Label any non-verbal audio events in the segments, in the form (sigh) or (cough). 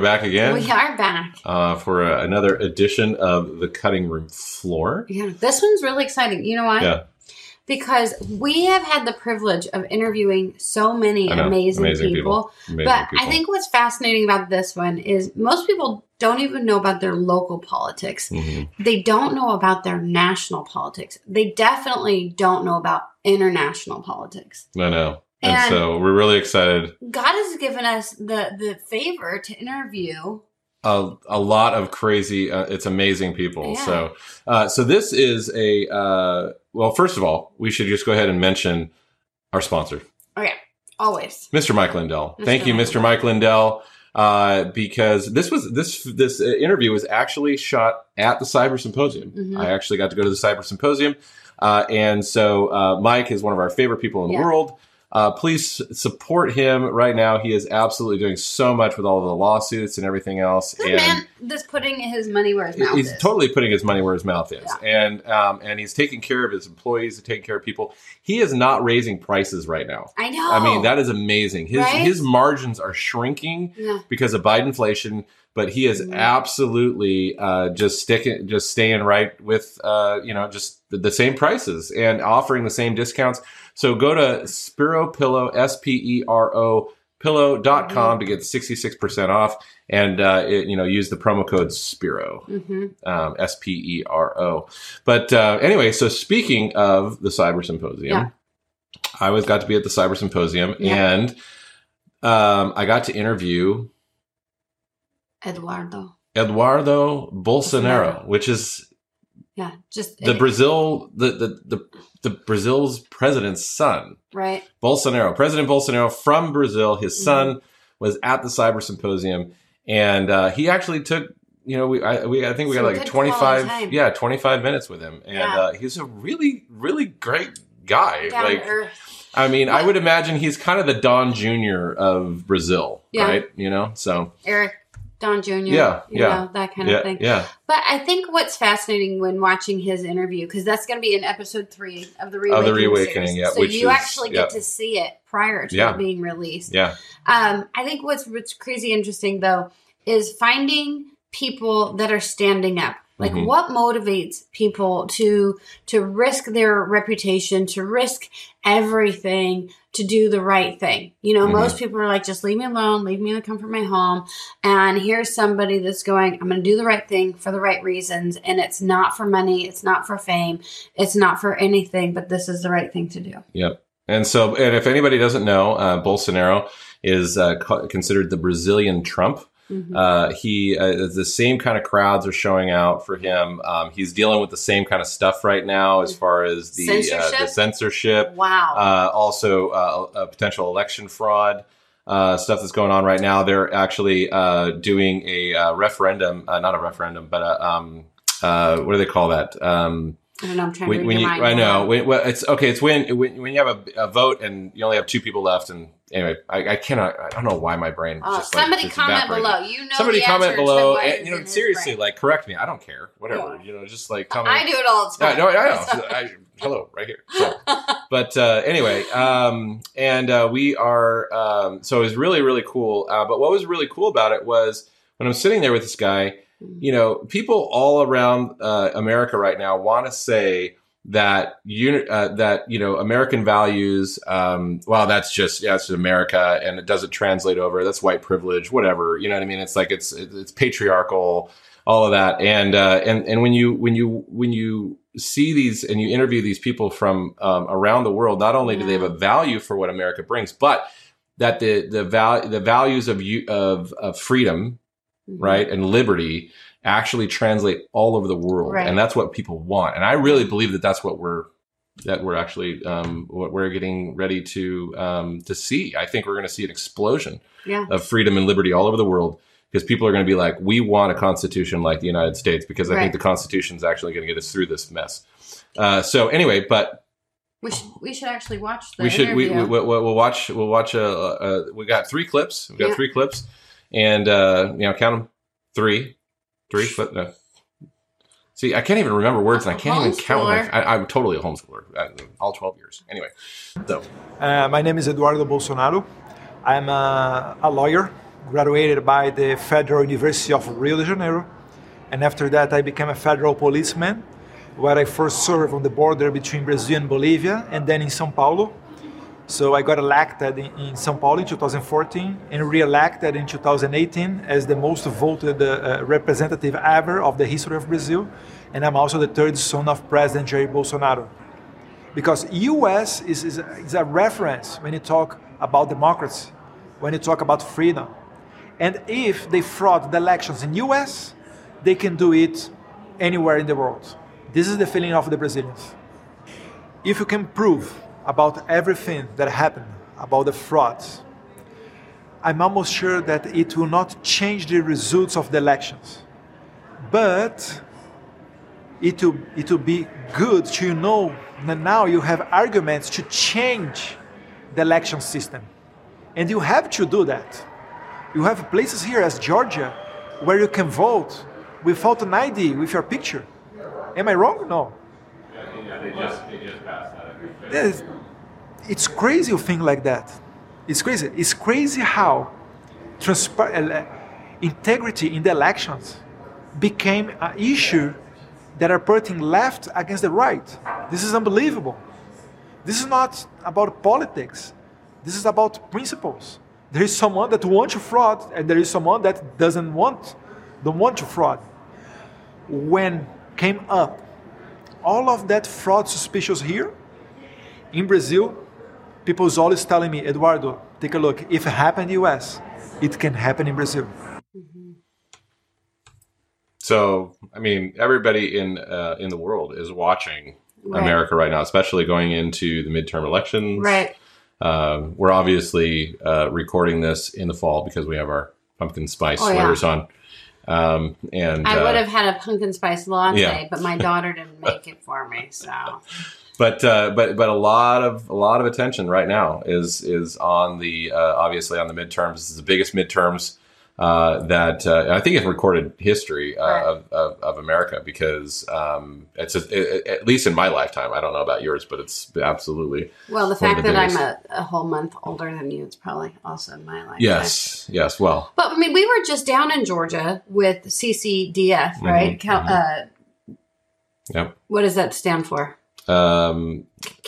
are back again. We are back. Uh, for uh, another edition of the cutting room floor. Yeah, this one's really exciting. You know why? Yeah. Because we have had the privilege of interviewing so many know. amazing, Amazing people. people. Amazing But people. I think what's fascinating about this one is most people don't even know about their local politics. Mhm. They don't know about their national politics. They definitely don't know about international politics. I know. And, And- so we're really excited. God has given us the the favor to interview. A, a lot of crazy, uh, it's amazing people. Yeah. So, uh, so this is a, uh, well, first of all, we should just go ahead and mention our sponsor. Okay, always. Mr. Mike Lindell. Mr. Thank you, Mr. Mike Lindell, uh, because this was this this uh, interview was actually shot at the Cyber Symposium. Mhm. I actually got to go to the Cyber Symposium, uh, and so uh, Mike is one of our favorite people in the world. Uh, please support him right now. He is absolutely doing so much with all the lawsuits and everything else. This and man that's putting his money where his mouth he's is. He's totally putting his money where his mouth is, and um, and he's taking care of his employees, and taking care of people. He is not raising prices right now. I know. I mean, that is amazing. His Right? his margins are shrinking Yeah. because of Biden inflation, but he is Mhm. absolutely uh, just sticking, just staying right with uh, you know just the, the same prices and offering the same discounts. So go to Spero Pillow, S P E R O pillow.com to get 66% off and uh, it, you know use the promo code spero hmm um, s-p-e-r-o but uh, anyway so speaking of the cyber symposium Yeah. i always got to be at the cyber symposium Yeah. and um, i got to interview Eduardo. eduardo bolsonaro Bolsonaro. which is Yeah, just the it- brazil the, the, the, the brazil's president's son right. bolsonaro president bolsonaro from brazil his Mhm. son was at the cyber symposium and uh, he actually took you know we I, we I think we Some got like 25 yeah 25 minutes with him and Yeah. uh, he's a really really great guy Down like. I mean I would imagine he's kind of the Don Jr. of Brazil Yeah. right you know so Eric Don Jr. Yeah, you yeah. know, that kind yeah of thing. yeah But I think what's fascinating when watching his interview, because that's going to be in episode three of the Of Reawakening. the Reawakening, series. yeah, So which you is- actually get yeah. to see it prior to Yeah. it being released. yeah Um, I think what's, what's crazy interesting though is finding people that are standing up. Like Mhm. what motivates people to to risk their reputation, to risk everything to do the right thing. You know, Mhm. most people are like, just leave me alone, leave me in the comfort of my home. And here's somebody that's going, I'm going to do the right thing for the right reasons. And it's not for money, it's not for fame, it's not for anything, but this is the right thing to do. Yep. And so, and if anybody doesn't know, uh, Bolsonaro is uh, co- considered the Brazilian Trump. Mhm. Uh, he uh, the same kind of crowds are showing out for him. Um, he's dealing with the same kind of stuff right now as far as the uh, Censorship? the censorship, wow. uh, also uh, a potential election fraud. Uh, stuff that's going on right now. They're actually uh, doing a uh, referendum, uh, not a referendum, but a, um, uh, what do they call that? Um, I don't know. I'm trying when, to read when you. I know. When, well, it's okay. It's when, when when you have a, a vote and you only have two people left, and anyway, I, I cannot. I don't know why my brain. Uh, just somebody just comment below. You know. Somebody comment below. And, you know, seriously, brain. like correct me. I don't care. Whatever. Yeah. You know, just like me. I do it all the time. no, I know. I, hello, right here. So, (laughs) but uh, anyway, um, and uh, we are. Um, so it was really, really cool. Uh, but what was really cool about it was when I'm sitting there with this guy. You know, people all around uh, America right now want to say that you uh, that you know American values. Um, well, that's just yeah, it's just America, and it doesn't translate over. That's white privilege, whatever. You know what I mean? It's like it's it's patriarchal, all of that. And uh, and and when you when you when you see these and you interview these people from um, around the world, not only do they have a value for what America brings, but that the the val- the values of you of, of freedom, Mhm. right, and liberty actually translate all over the world, Right. and that's what people want. And I really believe that that's what we're that we're actually um, what we're getting ready to um, to see. I think we're going to see an explosion Yeah. of freedom and liberty all over the world because people are going to be like, we want a constitution like the United States because I Right. think the constitution is actually going to get us through this mess. Uh, so anyway, but We should we should actually watch the we should we we we'll we'll watch we'll watch uh, uh, we got three clips we got Yeah. three clips and uh, you know count them three three clip no. See, I can't even remember words, and I can't even count. My, Homeschooler. I, I'm totally a homeschooler, uh, all 12 years. Anyway, so Uh, my name is Eduardo Bolsonaro. I'm a, a lawyer graduated by the Federal University of Rio de Janeiro. And after that, I became a federal policeman, where I first served on the border between Brazil and Bolivia, and then in São Paulo. So I got elected in, in São Paulo in 2014 and re-elected in 2018 as the most voted uh, representative ever of the history of Brazil. And I'm also the third son of President Jair Bolsonaro. Because US is, is, a, is a reference when you talk about democracy, when you talk about freedom. And if they fraud the elections in US, they can do it anywhere in the world. This is the feeling of the Brazilians. If you can prove about everything that happened, about the frauds, I'm almost sure that it will not change the results of the elections. But it will, it will be good to know that now you have arguments to change the election system. And you have to do that. You have places here as Georgia where you can vote without an ID with your picture. Am I wrong? No. Yeah, they just they just passed that. It's, crazy to think like that. It's crazy. It's crazy how transpa- uh, integrity in the elections became an issue that are putting left against the right. This is unbelievable. This is not about politics. This is about principles. There is someone that wants to fraud, and there is someone that doesn't want, don't want to fraud. When came up all of that fraud suspicious here in Brazil, people's always telling me, Eduardo, take a look. If it happened in the US, it can happen in Brazil. So, I mean, everybody in uh, in the world is watching Right. America right now, especially going into the midterm elections. Right. Um, we're obviously uh, recording this in the fall because we have our pumpkin spice Oh, yeah. sweaters on. Um, and I uh, would have had a pumpkin spice latte, Yeah. but my daughter didn't (laughs) make it for me. So but uh, but but a lot of a lot of attention right now is is on the uh, obviously on the midterms. This is the biggest midterms uh, that uh, I think in recorded history uh, Right. of, of, of America because um, it's a, it, at least in my lifetime. I don't know about yours, but it's absolutely well, the fact the that I'm a, a whole month older than you, it's probably also in my life. yes, yes. Well, But I mean, we were just down in Georgia with CCDF, right? Mhm, Cal- mhm. Uh, yep. what does that stand for? Um,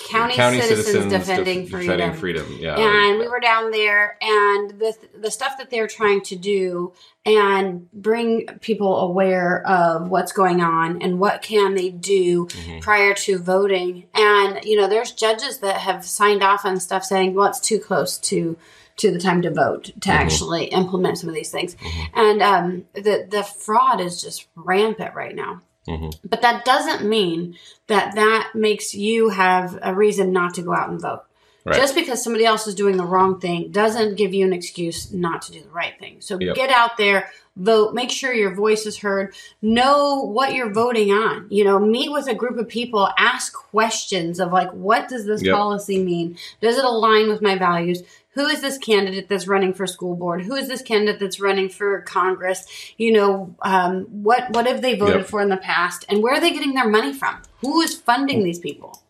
County, Citizens, Defending Def- Freedom. Defending freedom. Yeah. and we were down there and the the stuff that they're trying to do and bring people aware of what's going on and what can they do Mhm. prior to voting and you know there's judges that have signed off on stuff saying well it's too close to to the time to vote to Mhm. actually implement some of these things Mhm. and um the the fraud is just rampant right now Mhm. but that doesn't mean that that makes you have a reason not to go out and vote Right. just because somebody else is doing the wrong thing doesn't give you an excuse not to do the right thing. So Yep. get out there, vote, make sure your voice is heard, know what you're voting on. You know, meet with a group of people, ask questions of like, what does this Yep. policy mean? Does it align with my values? Who is this candidate that's running for school board? Who is this candidate that's running for Congress? You know, um, what what have they voted Yep. for in the past, and where are they getting their money from? Who is funding these people?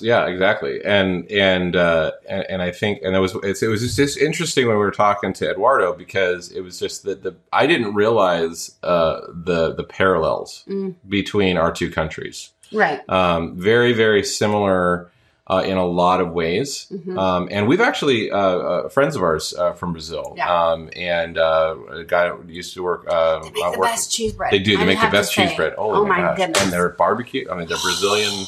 Yeah, exactly. And and uh, and, and I think and it was it's, it was just, just interesting when we were talking to Eduardo because it was just that the I didn't realize uh, the the parallels Mm. between our two countries. Right. Um, very very similar. Uh, in a lot of ways, Mhm. um, and we've actually uh, uh, friends of ours uh, from Brazil, Yeah. um, and uh, a guy used to work. Uh, They make the best cheese bread. They do. They I'd make the best cheese bread. Oh, Oh my, my goodness. And their barbecue. I mean, they're Brazilian.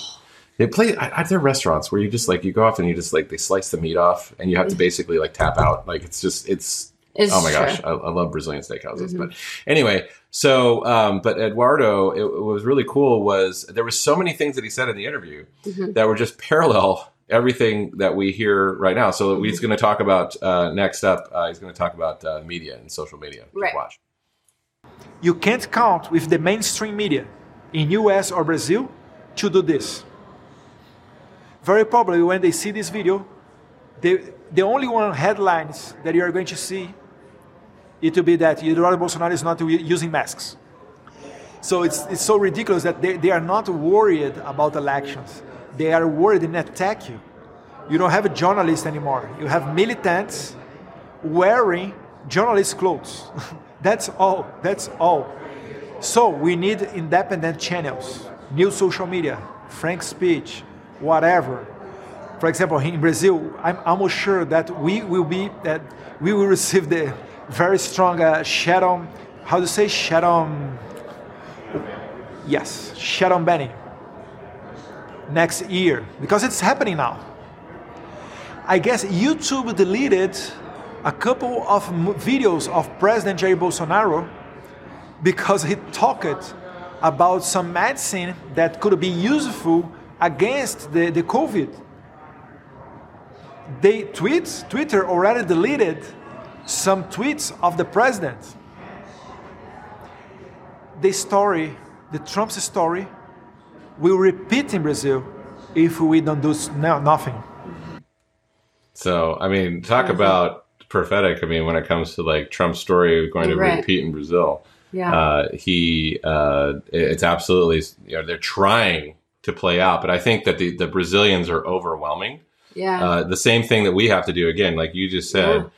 They play at at their restaurants where you just like you go off and you just like they slice the meat off and you have to basically like tap out. Like it's just it's It's oh my true. gosh, I, I love Brazilian steakhouses. Mhm. But anyway, so um, but Eduardo, it, what was really cool was there was so many things that he said in the interview Mhm. that were just parallel everything that we hear right now. So Mm-hmm. he's going to talk about uh, next up. Uh, he's going to talk about uh, media and social media. Right. Watch. You can't count with the mainstream media in US or Brazil to do this. Very probably when they see this video, they, the only one headlines that you are going to see it will be that Eduardo Bolsonaro is not using masks. So it's, it's so ridiculous that they, they are not worried about elections. They are worried and attack you. You don't have a journalist anymore. You have militants wearing journalist clothes. (laughs) That's all. That's all. So we need independent channels, new social media, frank speech, whatever. For example, in Brazil, I'm almost sure that we will be that we will (laughs) receive the very strong uh, shadow. How to say shadow? Yes, shadow banning next year because it's happening now. I guess YouTube deleted a couple of videos of President Jair Bolsonaro because he talked about some medicine that could be useful against the, the COVID. They tweets, Twitter already deleted some tweets of the president. The story, the Trump's story, will repeat in Brazil if we don't do nothing. So, I mean, talk Mhm. about prophetic. I mean, when it comes to like Trump's story going to Right. repeat in Brazil, Yeah. uh, he, uh, it's absolutely, you know, they're trying to play out, but I think that the, the Brazilians are overwhelming. yeah. Uh, the same thing that we have to do again, like you just said, Yeah.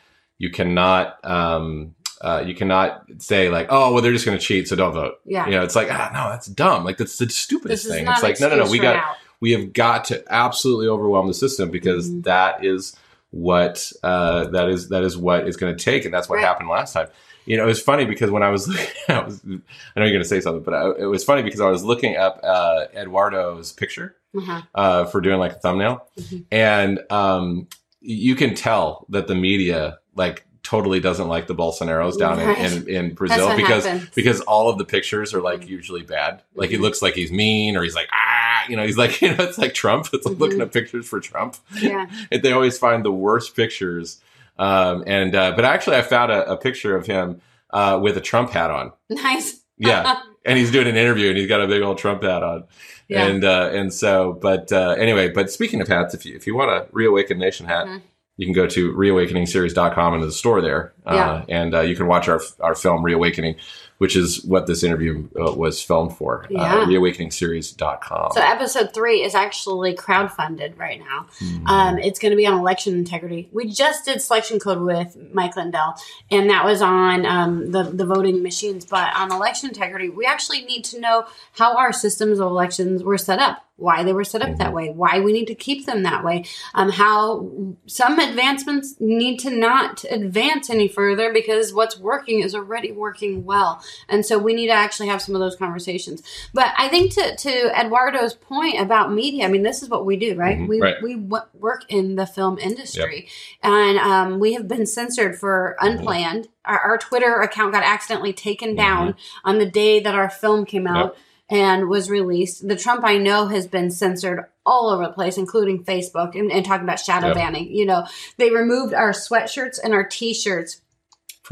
You cannot, um, uh, you cannot say like, oh, well, they're just going to cheat, so don't vote. Yeah. You know, it's like, ah, no, that's dumb. Like that's the stupidest this is thing. not It's like, no, no, no, we got, Out. we have got to absolutely overwhelm the system because Mhm. that is what uh, that is that is what is going to take, and that's what Right. happened last time. You know, it was funny because when I was, (laughs) I, was, I know you're going to say something, but I, it was funny because I was looking up uh, Eduardo's picture Uh-huh. uh, for doing like a thumbnail, Mhm. and um, you can tell that the media like totally doesn't like the Bolsonaros down Right. in, in, in Brazil because happens. because all of the pictures are like usually bad. Like he Mhm. looks like he's mean or he's like ah, you know, he's like (laughs) you know, it's like Trump. It's like looking Mhm. at pictures for Trump. Yeah. (laughs) And they always find the worst pictures. Um, and uh, but actually, I found a, a picture of him uh, with a Trump hat on. (laughs) Nice. Yeah, and he's doing an interview, and he's got a big old Trump hat on. Yeah. And uh, and so, but uh, anyway, but speaking of hats, if you if you want a Reawaken Nation hat, Mhm. You can go to reawakeningseries.com into the store there, uh, Yeah. and uh, you can watch our our film Reawakening, which is what this interview uh, was filmed for. Yeah. Uh, reawakeningseries.com. So episode three is actually crowdfunded right now. Hmm. Um, it's going to be on election integrity. We just did selection code with Mike Lindell, and that was on um, the the voting machines. But on election integrity, we actually need to know how our systems of elections were set up, why they were set up Mm-hmm. that way, why we need to keep them that way, um, how some advancements need to not advance any further because what's working is already working well, and so we need to actually have some of those conversations. But I think to to Eduardo's point about media, I mean, this is what we do, right? Mhm, we right. we w- work in the film industry, and um, we have been censored for Mm-hmm. unplanned. Our, our Twitter account got accidentally taken down on the day that our film came out. And was released. The Trump I know has been censored all over the place, including Facebook, and, and talking about shadow Yep. banning. You know, they removed our sweatshirts and our T-shirts from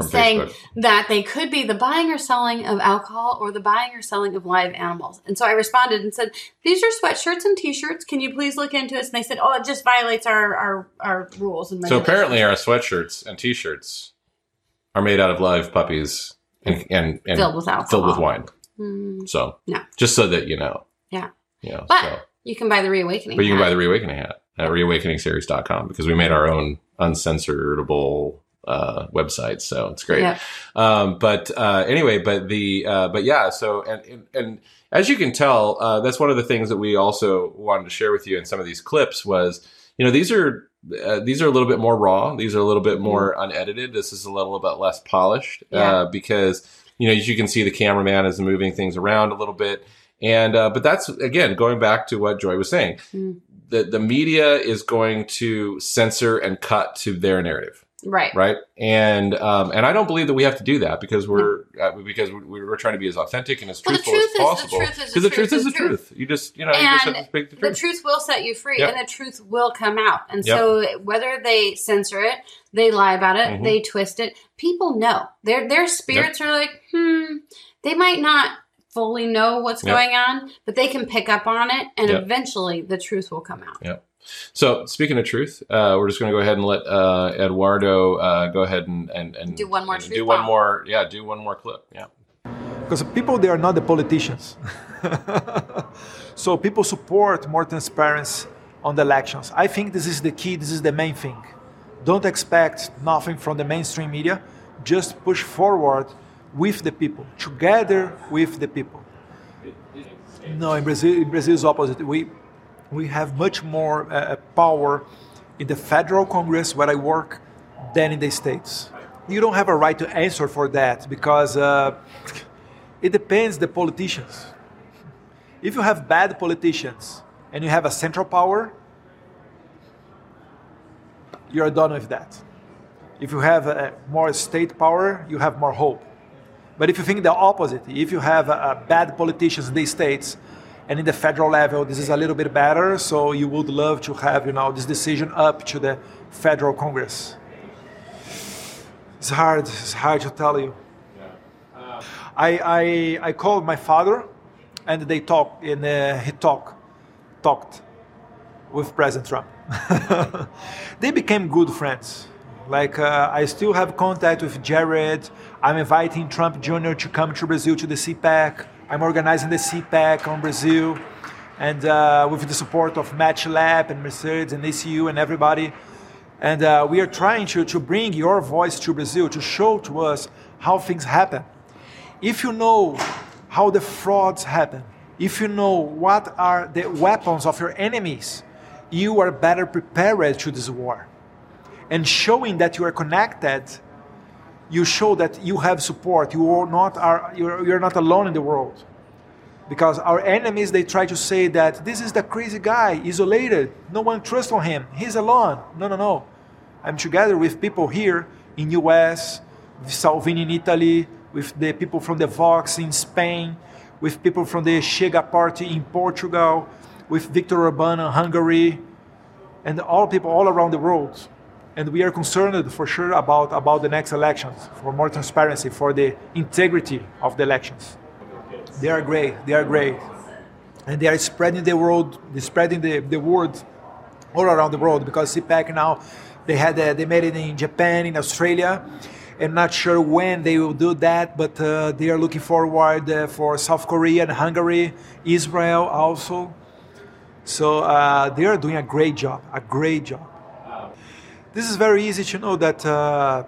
saying Facebook. that they could be the buying or selling of alcohol or the buying or selling of live animals. And so I responded and said, These are sweatshirts and t shirts. Can you please look into this? And they said, Oh, it just violates our, our, our rules and So apparently, our sweatshirts and T-shirts are made out of live puppies and and, and filled with alcohol. filled with wine. Mm, So No. just so that you know. Yeah. You know, But so. you can buy the reawakening. But you can hat. buy the Reawakening hat at reawakeningseries.com because we made our own uncensorable uh, website. So it's great. Yep. Um, but uh, anyway, but the uh, but yeah. So and and, and as you can tell, uh, that's one of the things that we also wanted to share with you in some of these clips was you know these are. Uh, these are a little bit more raw. These are a little bit more unedited. This is a little bit less polished Yeah. uh, because you know as you can see the cameraman is moving things around a little bit, and uh, but that's again going back to what Joy was saying. Mm. The the media is going to censor and cut to their narrative Right. right? And um, and I don't believe that we have to do that because we're uh, because we- we're trying to be as authentic and as Well, truthful truth as possible. truth the Because the truth truth is the truth. You just you know you just have And to speak the The truth. truth will set you free, Yep. and the truth will come out. And Yep. so, whether they censor it, they lie about it, Mhm. they twist it, people know. Their their spirits are like, hmm. They might not fully know what's Yep. going on, but they can pick up on it, and Yep. eventually, the truth will come out. So speaking of truth, uh, we're just going to go ahead and let uh, Eduardo uh, go ahead and, and, and Do one more and truth do one bomb. more yeah do one more clip yeah because people they are not the politicians (laughs) so people support more transparency on the elections i think this is the key this is the main thing don't expect nothing from the mainstream media just push forward with the people, together with the people. No, in Brazil, in Brazil is opposite. We we have much more uh, power in the federal Congress where I work than in the states. You don't have a right to answer for that because uh, it depends the politicians. If you have bad politicians and you have a central power, you're done with that. If you have a more state power, you have more hope. But if you think the opposite, if you have a, bad politicians in the states and in the federal level, this is a little bit better, so you would love to have you know this decision up to the federal Congress. It's hard. It's hard to tell you. I, I, I called my father, and they talked. And uh, he talked, talked with President Trump. (laughs) they became good friends. Like uh, I still have contact with Jared. I'm inviting Trump Jr. to come to Brazil to the CPAC. I'm organizing the CPAC on Brazil, and uh, with the support of Matt Schlapp and Mercedes and ACU and everybody. And uh, we are trying to, to bring your voice to Brazil to show to us how things happen. If you know how the frauds happen, if you know what are the weapons of your enemies, you are better prepared to this war. And showing that you are connected, you show that you have support. You are not are you're, you're not alone in the world. Because our enemies they try to say that this is the crazy guy, isolated, no one trusts on him, he's alone. No, no, no. I'm together with people here in US, Salvini in Italy, with the people from the Vox in Spain, with people from the Chega party in Portugal, with Viktor Orban in Hungary, and all people all around the world. And we are concerned for sure about, about the next elections, for more transparency, for the integrity of the elections. They are great, they are great. And they are spreading the world, spreading the, the word all around the world because CPAC now they had uh, they made it in Japan, in Australia. I'm not sure when they will do that, but uh, they are looking forward uh, for South Korea and Hungary, Israel also. So uh, they are doing a great job, a great job. This is very easy to know that uh,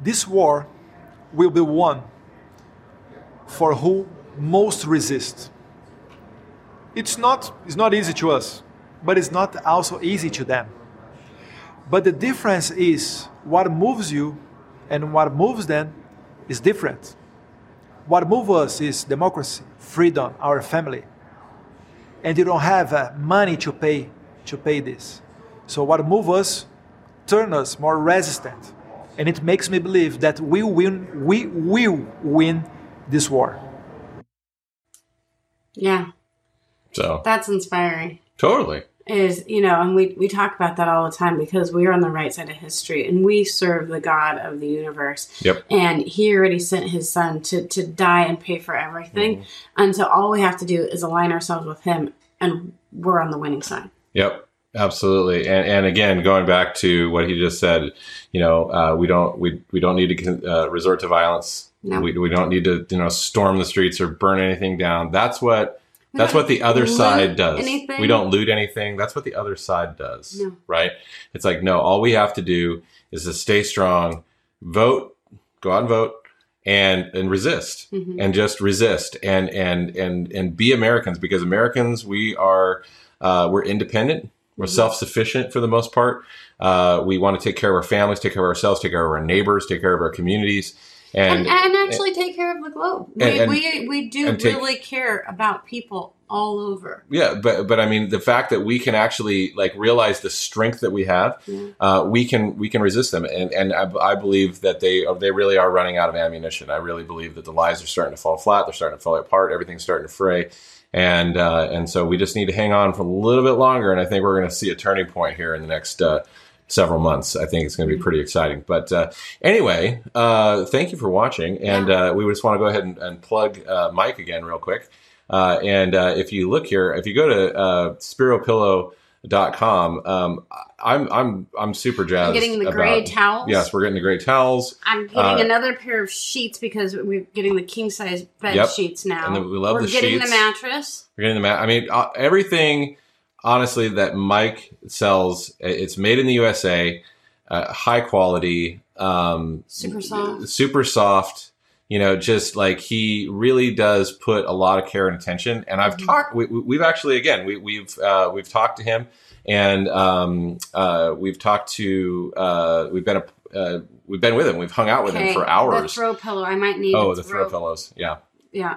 this war will be won for who most resist. It's not, it's not easy to us, but it's not also easy to them. But the difference is what moves you and what moves them is different. What moves us is democracy, freedom, our family. And you don't have uh, money to pay to pay this. So what moves us turn us more resistant. And it makes me believe that we win we will win this war. Yeah. So that's inspiring. Totally is you know and we we talk about that all the time because we are on the right side of history and we serve the god of the universe yep and he already sent his son to to die and pay for everything mm-hmm. and so all we have to do is align ourselves with him and we're on the winning side yep absolutely and and again going back to what he just said you know uh, we don't we we don't need to uh, resort to violence no. we, we don't need to you know storm the streets or burn anything down that's what that's what the other side does. Anything. We don't loot anything. That's what the other side does. No. Right? It's like, no, all we have to do is to stay strong, vote, go out and vote, and and resist. Mm-hmm. And just resist and and and and be Americans because Americans, we are uh, we're independent. We're mm-hmm. self-sufficient for the most part. Uh, we want to take care of our families, take care of ourselves, take care of our neighbors, take care of our communities and, and, and actually and, take care of the globe. We, we, we do really care about people all over. Yeah, but but I mean the fact that we can actually like realize the strength that we have, yeah. uh, we can we can resist them, and and I, I, believe that they they really are running out of ammunition. I really believe that the lies are starting to fall flat. They're starting to fall apart. Everything's starting to fray. And uh, and so we just need to hang on for a little bit longer, and I think we're going to see a turning point here in the next uh, several months. I think it's going to be pretty exciting. But uh, anyway, uh, thank you for watching. And uh, we just want to go ahead and, and plug uh, Mike again real quick. Uh, and uh, if you look here, if you go to uh, speropillow.com, um, I'm I'm I'm super jazzed. I'm getting the gray about, towels. Yes, we're getting the gray towels. I'm getting another pair of sheets because we're getting the king size bed yep. sheets now. And we love we're the getting sheets. the mattress. We're getting the mat. I mean, everything honestly that Mike sells. It's made in the USA, uh, high quality. um, Super soft. super soft. You know, just like he really does put a lot of care and attention. And I've Mhm. talked. We, we- we've actually again we, we've uh, we've talked to him, and um, uh, we've talked to uh, we've been a, uh, we've been with him. We've hung out with him Okay, for The hours. throw pillow. I might need. oh, the throw pillows. Yeah Yeah.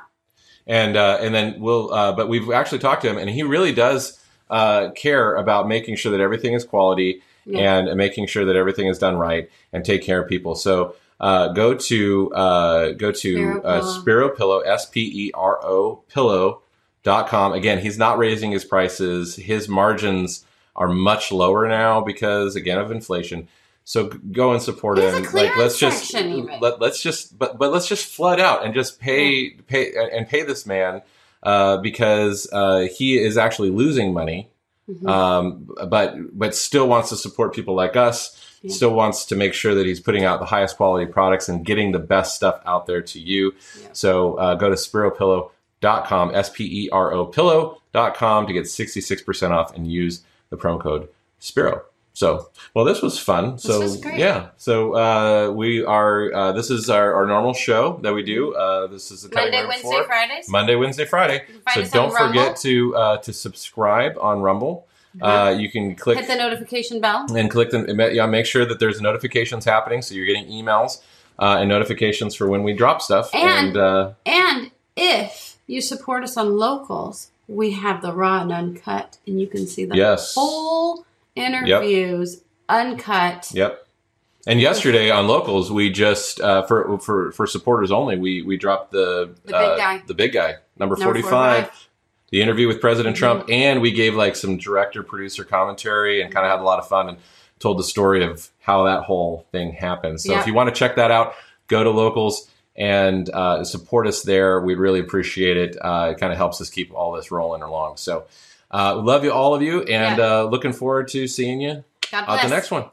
and uh, and then we'll uh, but we've actually talked to him and he really does uh, care about making sure that everything is quality Yeah. and making sure that everything is done right and take care of people so uh, go to uh, go to uh. Spero Pillow. S P E R O Pillow dot com. Again he's not raising his prices. His margins are much lower now because again of inflation. So go and support him. clearance let's just even. let, let's just but but let's just flood out and just pay pay and, pay this man uh, because uh, he is actually losing money. Mhm. um, but but still wants to support people like us Yeah. still wants to make sure that he's putting out the highest quality products and getting the best stuff out there to you Yeah. so uh, go to speropillow.com s-p-e-r-o pillow.com to get 66% off and use the promo code spero so well this was fun so was great. yeah so uh, we are uh, this is our, our normal show that we do uh, this is the cutting Monday, Wednesday, floor. Fridays. Monday, Wednesday, Friday. You can find So don't forget to uh, to subscribe on Rumble. Uh, you can click Hit the notification bell. and click them. Yeah, make sure that there's notifications happening, so you're getting emails uh, and notifications for when we drop stuff. And- uh, And if you support us on locals, we have the raw and uncut, and you can see the Yes. whole interviews uncut. yep. And yesterday on locals, we just uh, for for for supporters only, we we dropped the The big uh, guy. the big guy, number Number forty five. 45. The interview with President Mhm. Trump, and we gave like some director producer commentary and kind of had a lot of fun and told the story of how that whole thing happened. So Yeah. if you want to check that out, go to locals and uh, support us there. We'd really appreciate it. Uh, it kind of helps us keep all this rolling along. So uh, love you, all of you, and Yeah. uh, looking forward to seeing you on the next one.